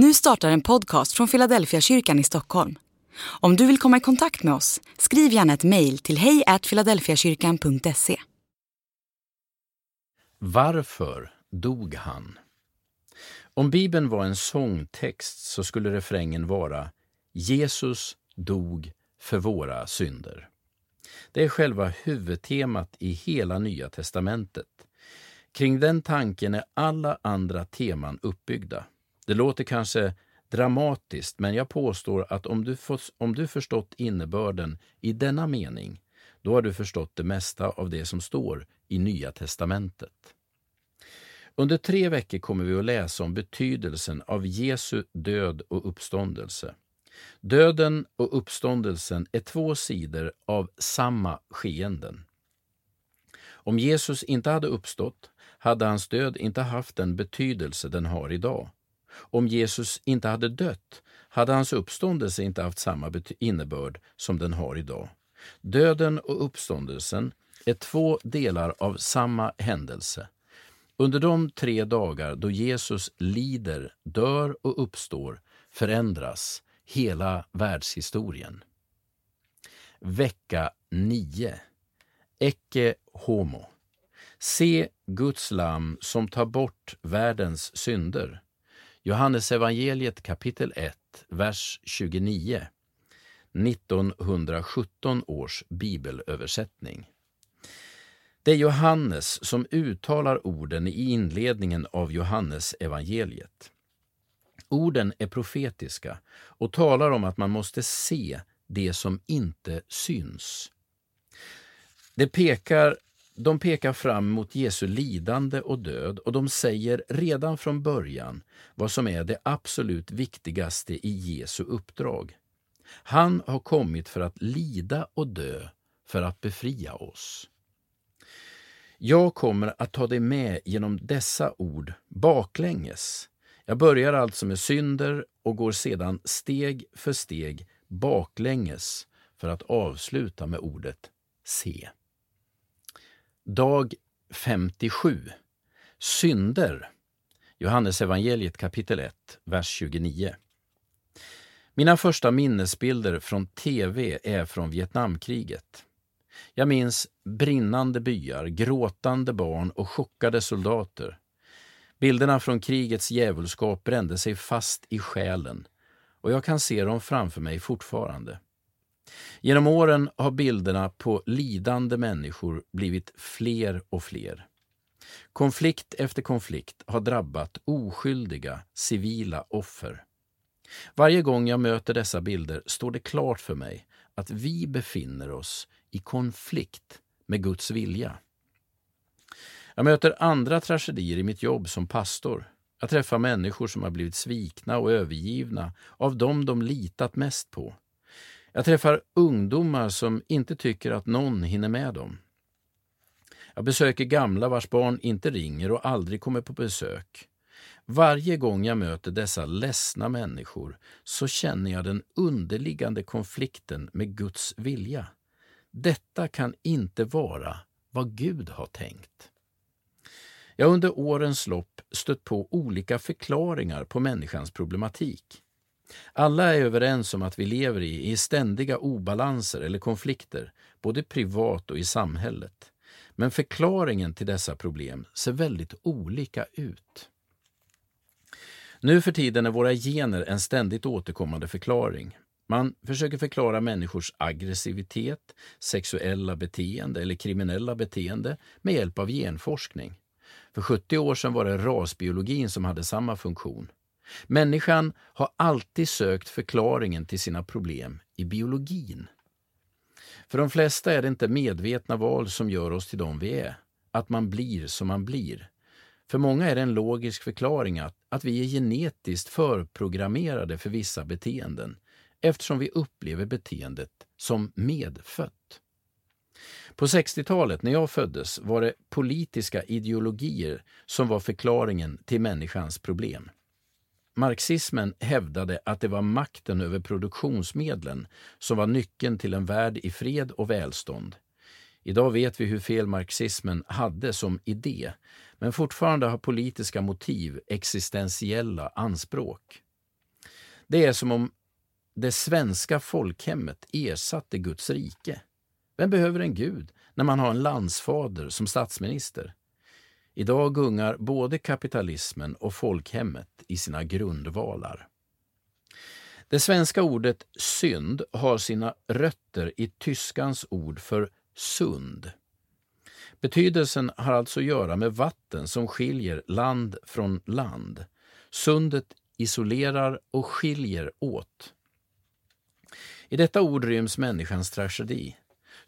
Nu startar en podcast från Philadelphia kyrkan i Stockholm. Om du vill komma i kontakt med oss, skriv gärna ett mejl till hejfiladelfiakyrkan.se. Varför dog han? Om Bibeln var en sångtext så skulle refrängen vara Jesus dog för våra synder. Det är själva huvudtemat i hela Nya testamentet. Kring den tanken är alla andra teman uppbyggda. Det låter kanske dramatiskt, men jag påstår att om du, får, om du förstått innebörden i denna mening, då har du förstått det mesta av det som står i Nya testamentet. Under tre veckor kommer vi att läsa om betydelsen av Jesu död och uppståndelse. Döden och uppståndelsen är två sidor av samma skeenden. Om Jesus inte hade uppstått hade hans död inte haft den betydelse den har idag. Om Jesus inte hade dött hade hans uppståndelse inte haft samma innebörd som den har idag. Döden och uppståndelsen är två delar av samma händelse. Under de tre dagar då Jesus lider, dör och uppstår förändras hela världshistorien. Vecka 9. Ecce homo. Se Guds lam som tar bort världens synder. Johannes evangeliet kapitel 1, vers 29. 1917 års bibelöversättning. Det är Johannes som uttalar orden i inledningen av Johannes evangeliet. Orden är profetiska och talar om att man måste se det som inte syns. Det pekar de pekar fram mot Jesu lidande och död och de säger redan från början vad som är det absolut viktigaste i Jesu uppdrag. Han har kommit för att lida och dö för att befria oss. Jag kommer att ta dig med genom dessa ord baklänges. Jag börjar alltså med synder och går sedan steg för steg baklänges för att avsluta med ordet se. Dag 57. Synder. Johannes evangeliet kapitel 1, vers 29. Mina första minnesbilder från tv är från Vietnamkriget. Jag minns brinnande byar, gråtande barn och chockade soldater. Bilderna från krigets djävulskap brände sig fast i själen och jag kan se dem framför mig fortfarande. Genom åren har bilderna på lidande människor blivit fler och fler. Konflikt efter konflikt har drabbat oskyldiga civila offer. Varje gång jag möter dessa bilder står det klart för mig att vi befinner oss i konflikt med Guds vilja. Jag möter andra tragedier i mitt jobb som pastor. Jag träffar människor som har blivit svikna och övergivna av dem de litat mest på. Jag träffar ungdomar som inte tycker att någon hinner med dem. Jag besöker gamla vars barn inte ringer och aldrig kommer på besök. Varje gång jag möter dessa ledsna människor så känner jag den underliggande konflikten med Guds vilja. Detta kan inte vara vad Gud har tänkt. Jag har under årens lopp stött på olika förklaringar på människans problematik. Alla är överens om att vi lever i, i ständiga obalanser eller konflikter, både privat och i samhället. Men förklaringen till dessa problem ser väldigt olika ut. Nu för tiden är våra gener en ständigt återkommande förklaring. Man försöker förklara människors aggressivitet, sexuella beteende eller kriminella beteende med hjälp av genforskning. För 70 år sedan var det rasbiologin som hade samma funktion. Människan har alltid sökt förklaringen till sina problem i biologin. För de flesta är det inte medvetna val som gör oss till de vi är, att man blir som man blir. För många är det en logisk förklaring att, att vi är genetiskt förprogrammerade för vissa beteenden eftersom vi upplever beteendet som medfött. På 60-talet, när jag föddes, var det politiska ideologier som var förklaringen till människans problem. Marxismen hävdade att det var makten över produktionsmedlen som var nyckeln till en värld i fred och välstånd. Idag vet vi hur fel marxismen hade som idé, men fortfarande har politiska motiv existentiella anspråk. Det är som om det svenska folkhemmet ersatte Guds rike. Vem behöver en gud när man har en landsfader som statsminister? Idag gungar både kapitalismen och folkhemmet i sina grundvalar. Det svenska ordet synd har sina rötter i tyskans ord för sund. Betydelsen har alltså att göra med vatten som skiljer land från land. Sundet isolerar och skiljer åt. I detta ord ryms människans tragedi.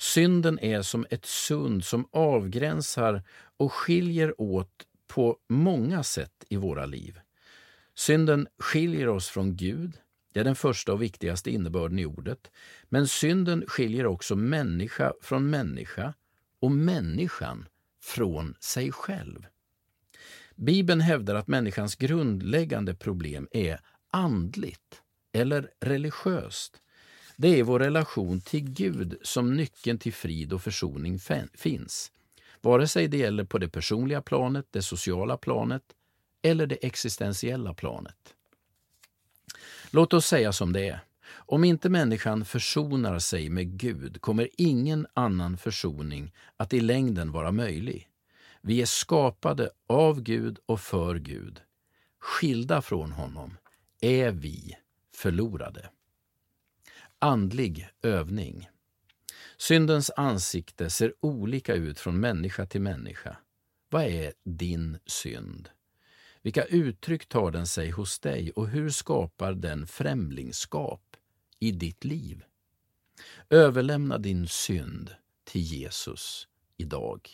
Synden är som ett sund som avgränsar och skiljer åt på många sätt i våra liv. Synden skiljer oss från Gud, det är den första och viktigaste innebörden i ordet. Men synden skiljer också människa från människa och människan från sig själv. Bibeln hävdar att människans grundläggande problem är andligt eller religiöst. Det är vår relation till Gud som nyckeln till frid och försoning finns. Vare sig det gäller på det personliga planet, det sociala planet eller det existentiella planet. Låt oss säga som det är. Om inte människan försonar sig med Gud kommer ingen annan försoning att i längden vara möjlig. Vi är skapade av Gud och för Gud. Skilda från honom är vi förlorade. Andlig övning. Syndens ansikte ser olika ut från människa till människa. Vad är din synd? Vilka uttryck tar den sig hos dig och hur skapar den främlingskap i ditt liv? Överlämna din synd till Jesus idag.